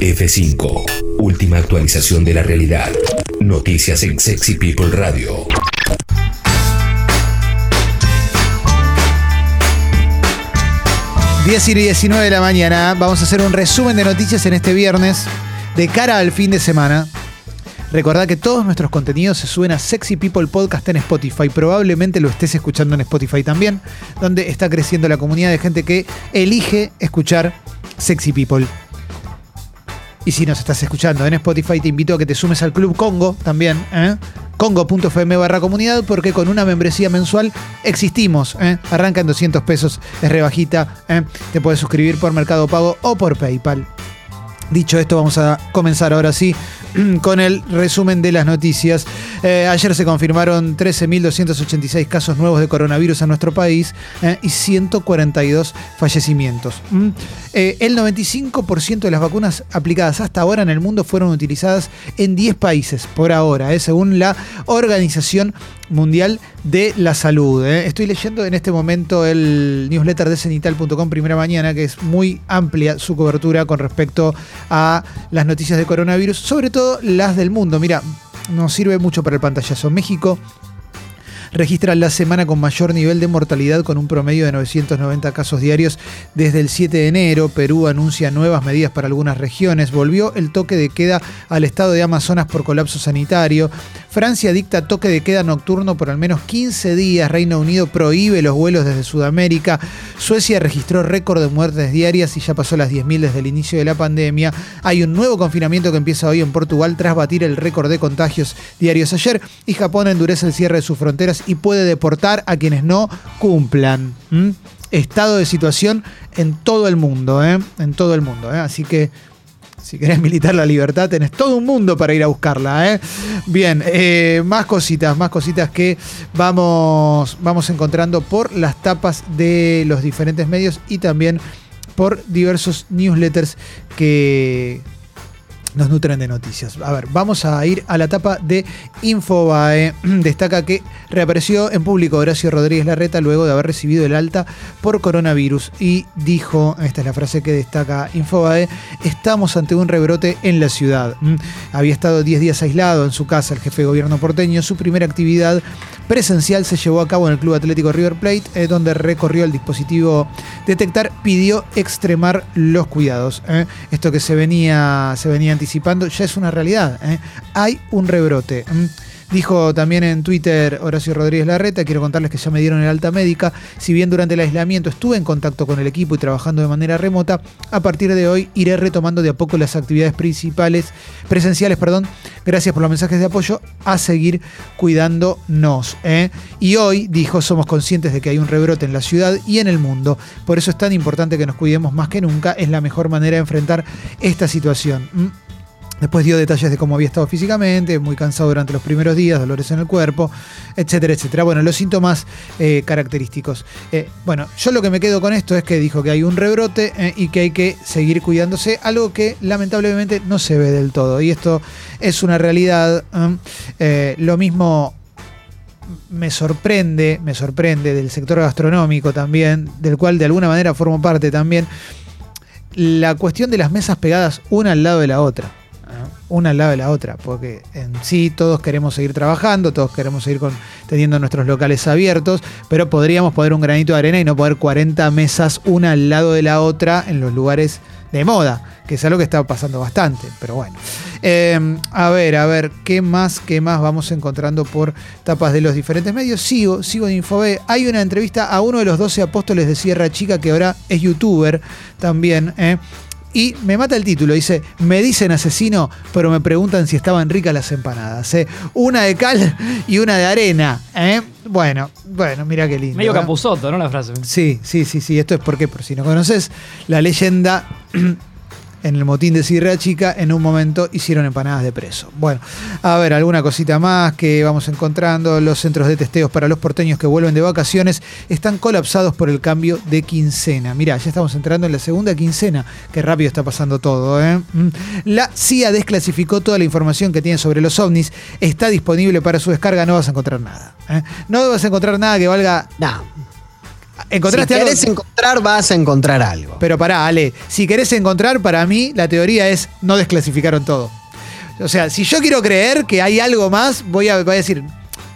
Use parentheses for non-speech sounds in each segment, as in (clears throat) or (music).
F5. Última actualización de la realidad. Noticias en Sexy People Radio. Diez y 19 de la mañana. Vamos a hacer un resumen de noticias en este viernes de cara al fin de semana. Recordad que todos nuestros contenidos se suben a Sexy People Podcast en Spotify. Probablemente lo estés escuchando en Spotify también, donde está creciendo la comunidad de gente que elige escuchar Sexy People. Y si nos estás escuchando en Spotify, te invito a que te sumes al Club Congo también, ¿eh? congo.fm barra comunidad, porque con una membresía mensual existimos. ¿eh? Arranca en 200 pesos, es rebajita. ¿eh? Te puedes suscribir por Mercado Pago o por PayPal. Dicho esto, vamos a comenzar ahora sí (clears throat) con el resumen de las noticias. Eh, ayer se confirmaron 13.286 casos nuevos de coronavirus en nuestro país eh, y 142 fallecimientos. Mm. Eh, el 95% de las vacunas aplicadas hasta ahora en el mundo fueron utilizadas en 10 países por ahora, según la Organización Mundial de la Salud. Estoy leyendo en este momento el newsletter de cenital.com primera mañana, que es muy amplia su cobertura con respecto a las noticias de coronavirus, sobre todo las del mundo. Mira, nos sirve mucho para el pantallazo. México registra la semana con mayor nivel de mortalidad con un promedio de 990 casos diarios desde el 7 de enero. Perú anuncia nuevas medidas para algunas regiones. Volvió el toque de queda al estado de Amazonas por colapso sanitario. Francia dicta toque de queda nocturno por al menos 15 días. Reino Unido prohíbe los vuelos desde Sudamérica. Suecia registró récord de muertes diarias y ya pasó las 10.000 desde el inicio de la pandemia. Hay un nuevo confinamiento que empieza hoy en Portugal tras batir el récord de contagios diarios ayer. Y Japón endurece el cierre de sus fronteras y puede deportar a quienes no cumplan. Estado de situación en todo el mundo, ¿eh? en todo el mundo. ¿eh? Así que si querés militar la libertad, tenés todo un mundo para ir a buscarla. ¿eh? Bien, más cositas, más cositas que vamos, vamos encontrando por las tapas de los diferentes medios y también por diversos newsletters que nos nutren de noticias. A ver, vamos a ir a la etapa de Infobae. (clears throat) Destaca que reapareció en público Horacio Rodríguez Larreta luego de haber recibido el alta por coronavirus y dijo, esta es la frase que destaca Infobae, estamos ante un rebrote en la ciudad. Mm, había estado 10 días aislado en su casa el jefe de gobierno porteño. Su primera actividad presencial se llevó a cabo en el Club Atlético River Plate, eh, donde recorrió el dispositivo Detectar, pidió extremar los cuidados. Eh. Esto que se venía, se venía anticipando ya es una realidad. Eh. Hay un rebrote. Dijo también en Twitter Horacio Rodríguez Larreta, quiero contarles que ya me dieron el alta médica, si bien durante el aislamiento estuve en contacto con el equipo y trabajando de manera remota, a partir de hoy iré retomando de a poco las actividades principales, presenciales, perdón, gracias por los mensajes de apoyo, a seguir cuidándonos. ¿eh? Y hoy, dijo, somos conscientes de que hay un rebrote en la ciudad y en el mundo, por eso es tan importante que nos cuidemos más que nunca, es la mejor manera de enfrentar esta situación. Después dio detalles de cómo había estado físicamente, muy cansado durante los primeros días, dolores en el cuerpo, etcétera, etcétera. Bueno, los síntomas eh, característicos. Eh, bueno, yo lo que me quedo con esto es que dijo que hay un rebrote eh, y que hay que seguir cuidándose, algo que lamentablemente no se ve del todo. Y esto es una realidad. lo mismo me sorprende, me sorprende del sector gastronómico también, del cual de alguna manera formo parte también, la cuestión de las mesas pegadas una al lado de la otra una al lado de la otra, porque en sí todos queremos seguir trabajando, todos queremos seguir teniendo nuestros locales abiertos, pero podríamos poner un granito de arena y no poner 40 mesas una al lado de la otra en los lugares de moda, que es algo que está pasando bastante, pero bueno. Em, a ver, a ver, ¿qué más, qué más vamos encontrando por tapas de los diferentes medios? Sigo, sigo de Infobe. Hay una entrevista a uno de los 12 apóstoles de Sierra Chica que ahora es youtuber también, ¿eh? Y me mata el título, dice, me dicen asesino, pero me preguntan si estaban ricas las empanadas. ¿eh? Una de cal y una de arena. ¿eh? Bueno, bueno, mira qué lindo. Medio capuzoto, ¿no? La frase. Sí, sí, sí, sí. Esto es porque, por si no conoces, la leyenda (clears throat) en el motín de Sierra Chica, en un momento hicieron empanadas de preso. Bueno, a ver, alguna cosita más que vamos encontrando. Los centros de testeos para los porteños que vuelven de vacaciones están colapsados por el cambio de quincena. Mirá, ya estamos entrando en la segunda quincena. Qué rápido está pasando todo, ¿eh? Mm. La CIA desclasificó toda la información que tiene sobre los ovnis. Está disponible para su descarga, no vas a encontrar nada. ¿eh? No vas a encontrar nada que valga. No ¿Encontraste si algo? querés encontrar, vas a encontrar algo. Pero pará, Ale, si querés encontrar, para mí la teoría es no desclasificaron todo. O sea, si yo quiero creer que hay algo más, voy a, voy a decir,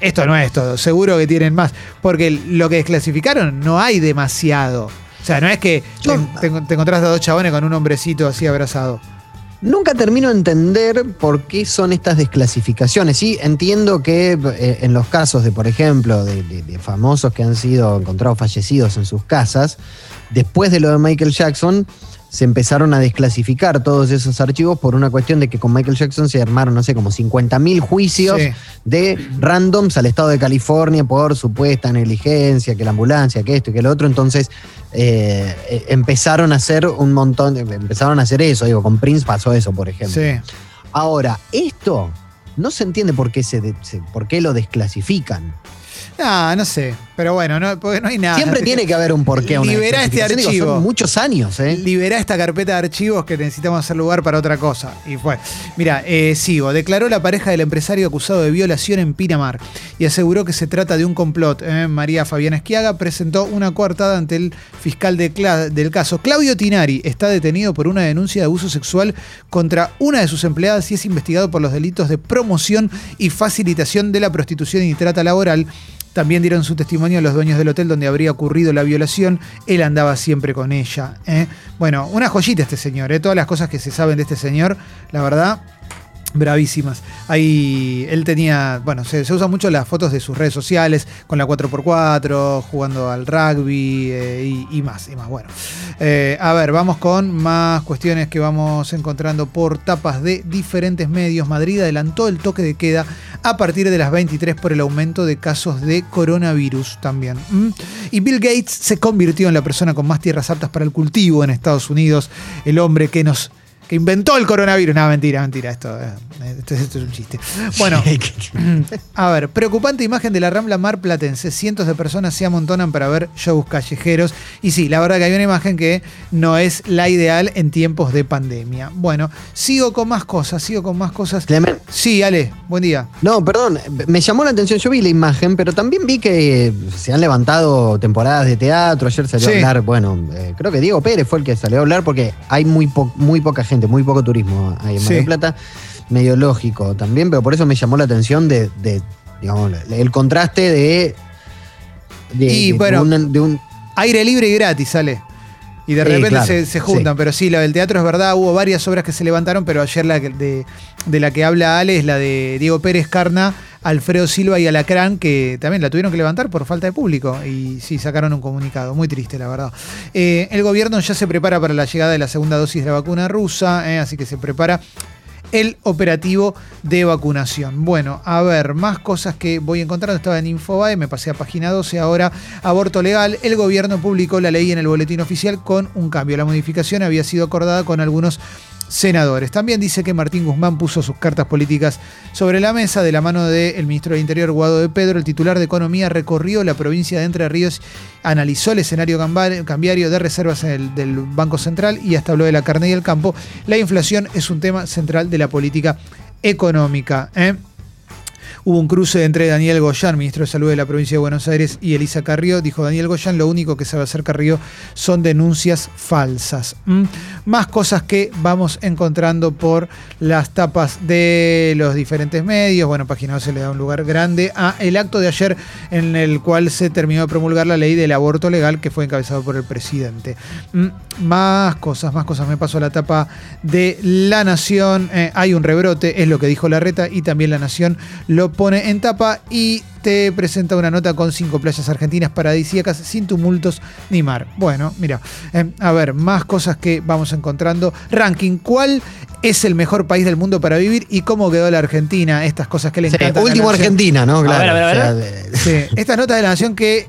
esto no es todo, seguro que tienen más. Porque lo que desclasificaron no hay demasiado. O sea, no es que Yo- te, te- a dos chabones con un hombrecito así abrazado. Nunca termino de entender por qué son estas desclasificaciones. Sí, entiendo que eh, en los casos de, por ejemplo, de, de- de famosos que han sido encontrados fallecidos en sus casas, después de lo de Michael Jackson, se empezaron a desclasificar todos esos archivos por una cuestión de que con Michael Jackson se armaron, no sé, como 50.000 juicios Sí. de randoms al estado de California por supuesta negligencia, que la ambulancia, que esto y que lo otro. Entonces eh, eh, empezaron a hacer un montón, de- empezaron a hacer eso. Digo, con Prince pasó eso, por ejemplo. Sí. Ahora, esto no se entiende por qué, se, de- se- por qué lo desclasifican. No, no sé. Pero bueno, no, porque no hay nada. Siempre (laughs) tiene que haber un porqué. una Liberá este. Digo, archivo. son muchos años, ¿eh? Liberá esta carpeta de archivos que necesitamos hacer lugar para otra cosa. Y fue. Mira, eh, sigo. Declaró la pareja del empresario acusado de violación en Pinamar y aseguró que se trata de un complot. Eh, María Fabiana Esquiaga presentó una coartada ante el fiscal de del caso. Claudio Tinari está detenido por una denuncia de abuso sexual contra una de sus empleadas y es investigado por los delitos de promoción y facilitación de la prostitución y trata laboral. También dieron su testimonio los dueños del hotel donde habría ocurrido la violación. Él andaba siempre con ella. ¿eh? Bueno, una joyita este señor. ¿eh? Todas las cosas que se saben de este señor, la verdad, bravísimas. Ahí él tenía, bueno, se, se usan mucho las fotos de sus redes sociales con la 4x4, jugando al rugby eh, y, más, y más. Bueno, Eh, a ver, vamos con más cuestiones que vamos encontrando por tapas de diferentes medios. Madrid adelantó el toque de queda a partir de las 23 por el aumento de casos de coronavirus también. Y Bill Gates se convirtió en la persona con más tierras aptas para el cultivo en Estados Unidos, el hombre que nos que inventó el coronavirus. No, mentira, mentira, esto, eh, esto, esto es un chiste. Bueno, a ver, preocupante imagen de la Rambla Mar Platense. Cientos de personas se amontonan para ver shows callejeros. Y sí, la verdad que hay una imagen que no es la ideal en tiempos de pandemia. Bueno, sigo con más cosas, sigo con más cosas. Clemen. Sí, Ale, buen día. No, perdón, me llamó la atención, yo vi la imagen, pero también vi que se han levantado temporadas de teatro, ayer salió Sí. a hablar, bueno, eh, creo que Diego Pérez fue el que salió a hablar porque hay muy, po- muy poca gente, muy poco turismo ahí en Mar Sí. del Plata, medio lógico también, pero por eso me llamó la atención de, de, digamos, el contraste de... de- Y, de bueno, un- de un- Aire libre y gratis, Ale. Y de repente claro, se, se juntan, sí. pero sí, la del teatro es verdad, hubo varias obras que se levantaron, pero ayer la de, de la que habla Ale es la de Diego Pérez Carna, Alfredo Silva y Alacrán, que también la tuvieron que levantar por falta de público. Y sí, sacaron un comunicado, muy triste, la verdad. Eh, el gobierno ya se prepara para la llegada de la segunda dosis de la vacuna rusa, eh, así que se prepara el operativo de vacunación. Bueno, a ver, más cosas que voy encontrando. Estaba en Infobae, me pasé a página 12. Ahora, aborto legal. El gobierno publicó la ley en el boletín oficial con un cambio. La modificación había sido acordada con algunos senadores. También dice que Martín Guzmán puso sus cartas políticas sobre la mesa de la mano del ministro del Interior, Guado de Pedro. El titular de Economía recorrió la provincia de Entre Ríos, analizó el escenario cambiario de reservas del Banco Central y hasta habló de la carne y el campo. La inflación es un tema central de la política económica. ¿eh? Hubo un cruce entre Daniel Goyán, ministro de Salud de la provincia de Buenos Aires, y Elisa Carrió. Dijo Daniel Goyán, lo único que sabe hacer Carrió son denuncias falsas. ¿Mm? Más cosas que vamos encontrando por las tapas de los diferentes medios. Bueno, Página 12 le da un lugar grande a el acto de ayer en el cual se terminó de promulgar la ley del aborto legal que fue encabezado por el presidente. Mm, Más cosas, más cosas. Me paso a la tapa de La Nación. Eh, hay un rebrote, es lo que dijo la reta, y también La Nación lo pone en tapa y te presenta una nota con cinco playas argentinas paradisíacas sin tumultos ni mar. Bueno, mira, eh, a ver, más cosas que vamos encontrando. Ranking, ¿cuál es el mejor país del mundo para vivir y cómo quedó la Argentina? Estas cosas que le Sí, encantan. a la último. Argentina, ¿no? Claro. ver, a ver, a ver. o sea, de- Sí, estas notas de la Nación que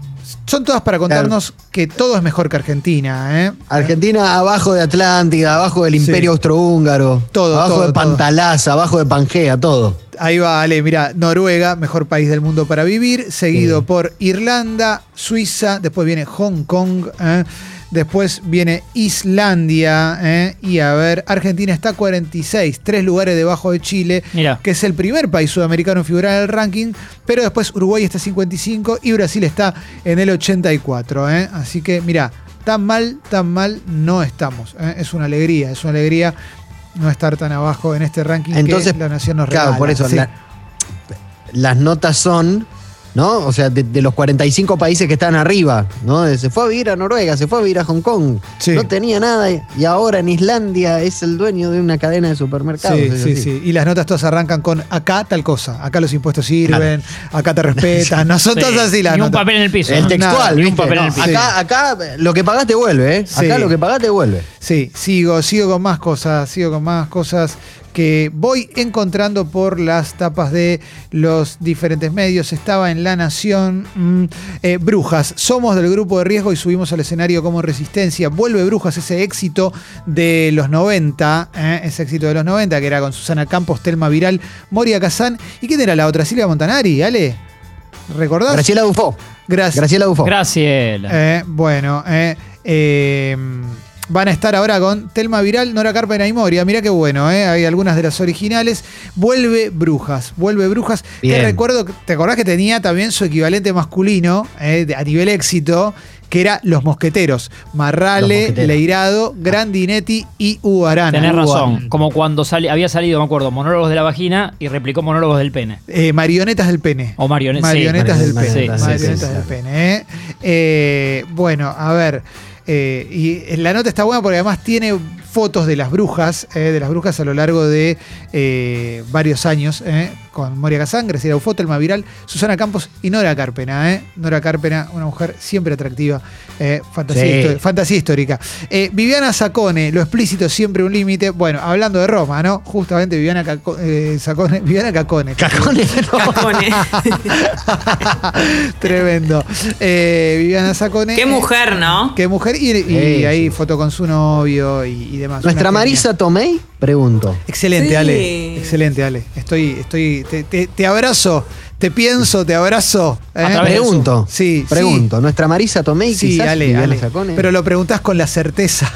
son todas para contarnos que todo es mejor que Argentina, ¿eh? Argentina abajo de Atlántida, abajo del Sí. Imperio Austrohúngaro, Todo, abajo todo, de. Pantalaza, abajo de Pangea, todo. Ahí va, Ale, mira, Noruega, mejor país del mundo para vivir, seguido Sí. por Irlanda, Suiza, después viene Hong Kong, ¿eh? Después viene Islandia. ¿eh? Y a ver, Argentina está 46, tres lugares debajo de Chile, que es el primer país sudamericano en figurar en el ranking. Pero después Uruguay está 55 y Brasil está en el 84. ¿eh? Así que, mira, tan mal, tan mal no estamos. ¿eh? Es una alegría, es una alegría no estar tan abajo en este ranking Entonces, que la nación nos Claro, regala. por eso Sí. la- las notas son, ¿no? O sea, de, de los 45 países que están arriba, ¿no? Se fue a vivir a Noruega, se fue a vivir a Hong Kong, Sí. no tenía nada y- ahora en Islandia es el dueño de una cadena de supermercados. Sí, sí, sí. Y las notas todas arrancan con acá tal cosa. Acá los impuestos sirven, acá te respetan. No son Sí. todas así las Ni un notas. papel en el piso. El ¿no? textual, ni un papel en el piso. acá, acá lo que pagaste vuelve, ¿eh? Sí. Acá lo que pagaste vuelve. Sí, sigo, sigo con más cosas, sigo con más cosas que voy encontrando por las tapas de los diferentes medios. Estaba en La Nación. mm, eh, Brujas, somos del grupo de riesgo y subimos al escenario como resistencia. Vuelve Brujas, ese éxito de los 90, eh, ese éxito de los 90, que era con Susana Campos, Telma Viral, Moria Kazán. ¿Y quién era la otra? Silvia Montanari, Ale. ¿Recordás? Graciela Dufo. Gracias. Graciela Dufo. Graciela. Eh, bueno, eh, eh, van a estar ahora con Telma Viral, Nora Carpena y Moria. Mirá qué bueno, eh, hay algunas de las originales. Vuelve Brujas, vuelve Brujas. Bien. recuerdo, ¿te acordás que tenía también su equivalente masculino eh, a nivel éxito? Que era Los Mosqueteros. Marrale, Los Mosqueteros. Leirado, Grandinetti y Arana. Tenés razón. Como cuando sali- había salido, me acuerdo, monólogos de la vagina y replicó monólogos del pene. Eh, marionetas del pene. O marionetas. Marionetas sí, del pene. marionetas, sí, marionetas sí, sí. del pene. ¿eh? Eh, bueno, a ver. Eh, y la nota está buena porque además tiene fotos de las brujas, eh, de las brujas a lo largo de eh, varios años, con Moria Kazán, Graciela Ufoto, Elma Viral, Susana Campos y Nora Carpena. eh. Nora Carpena, una mujer siempre atractiva, eh, fantasía, Sí. histo- fantasía histórica. Eh, Viviana Sacone, lo explícito siempre un límite. Bueno, hablando de Roma, ¿no? Justamente Viviana Caco- eh, Sacone, (laughs) Viviana Cacone. Cajones, no. Cacone. (laughs) Tremendo. Eh, Viviana Sacone. Qué mujer, ¿no? Qué mujer. Y, y Sí, ahí sí. foto con su novio y, y demás. Nuestra Marisa Tomei, pregunto. Excelente, Sí. Ale. Excelente, Ale. Estoy, estoy, te, te- te abrazo, te pienso, te abrazo. ¿eh? A Pregunto. Sí, Pregunto. Nuestra Marisa Tomei, Sí, quizás Ale. Pero lo preguntás con la certeza.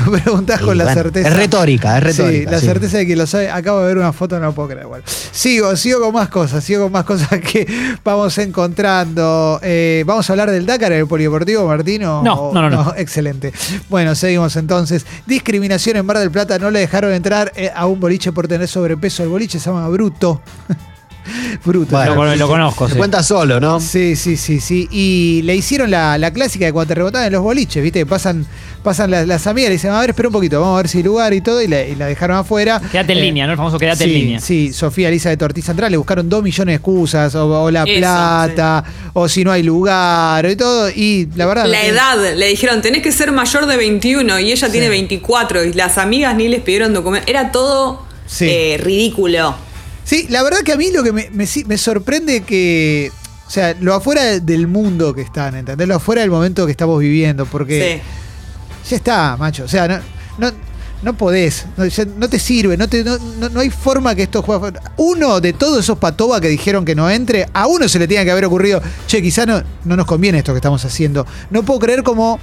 (laughs) lo preguntás Sí, con la certeza. es retórica, es retórica, Sí, la sí. certeza de que lo sabe. Acabo de ver una foto, no lo puedo creer. Bueno, sigo, sigo con más cosas, sigo con más cosas que vamos encontrando. Eh, vamos a hablar del Dakar en el Polideportivo, Martino. No, ¿O- no, no, no. (laughs) Excelente. Bueno, seguimos entonces. Discriminación en Mar del Plata. No le dejaron entrar eh, a un boliche por tener sobrepeso. El boliche se llama Bruto. (laughs) Bruto. Bueno, lo, lo conozco, Se sí. cuenta solo, ¿no? Sí, sí, sí, sí. Y le hicieron la, la clásica de cuando te rebotaban en los boliches, ¿viste? Pasan, pasan las, las amigas y le dicen, a ver, espera un poquito, vamos a ver si hay lugar y todo, y la, y la dejaron afuera. Quédate en Eh, línea, ¿no? El famoso quédate sí, en línea. Sí, Sofía Elisa de Tortiz Central le buscaron dos millones de excusas, o, o la Eso, plata, o si no hay lugar, y todo. Y la verdad. La eh, edad, le dijeron, tenés que ser mayor de 21 y ella tiene 24 y las amigas ni les pidieron documentos. Era todo Sí. eh, ridículo. Sí, la verdad que a mí lo que me, me, me sorprende que. O sea, lo afuera del mundo que están, ¿entendés? Lo afuera del momento que estamos viviendo, porque. Sí. Ya está, macho. O sea, no, no, no podés. No, ya no te sirve. No, te, no, no- no hay forma que esto juegue. Uno de todos esos patoba que dijeron que no entre, a uno se le tiene que haber ocurrido, che, quizá no, no nos conviene esto que estamos haciendo. No puedo creer como.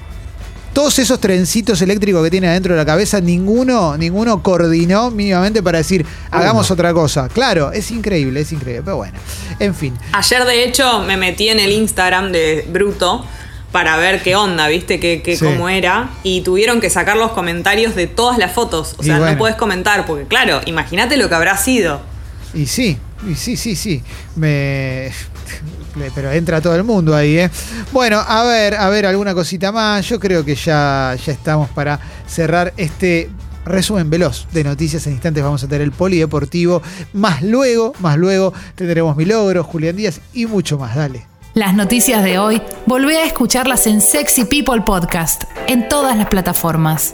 Todos esos trencitos eléctricos que tiene adentro de la cabeza, ninguno, ninguno coordinó mínimamente para decir, hagamos otra cosa. Claro, es increíble, es increíble. Pero bueno, en fin. Ayer, de hecho, me metí en el Instagram de Bruto para ver qué onda, ¿viste? Qué, qué- Sí. cómo era. Y tuvieron que sacar los comentarios de todas las fotos. O sea, bueno. no puedes comentar, porque claro, imagínate lo que habrá sido. Y sí, y sí, sí, sí. Me. Pero entra todo el mundo ahí, ¿eh? Bueno, a ver, a ver, alguna cosita más. Yo creo que ya, ya estamos para cerrar este resumen veloz de noticias. En instantes vamos a tener el polideportivo. Más luego, más luego tendremos mi logro, Julián Díaz y mucho más. Dale. Las noticias de hoy, volvé a escucharlas en Sexy People Podcast, en todas las plataformas.